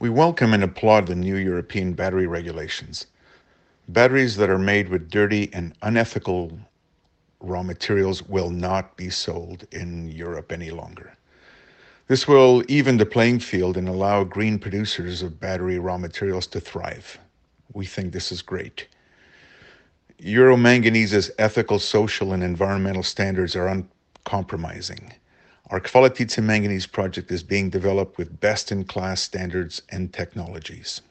We welcome and applaud the new European battery regulations. Batteries that are made with dirty and unethical raw materials will not be sold in Europe any longer. This will even the playing field and allow green producers of battery raw materials to thrive. We think this is great. Euro Manganese's ethical, social, and environmental standards are uncompromising. Our Chvaletice Manganese project is being developed with best-in-class standards and technologies.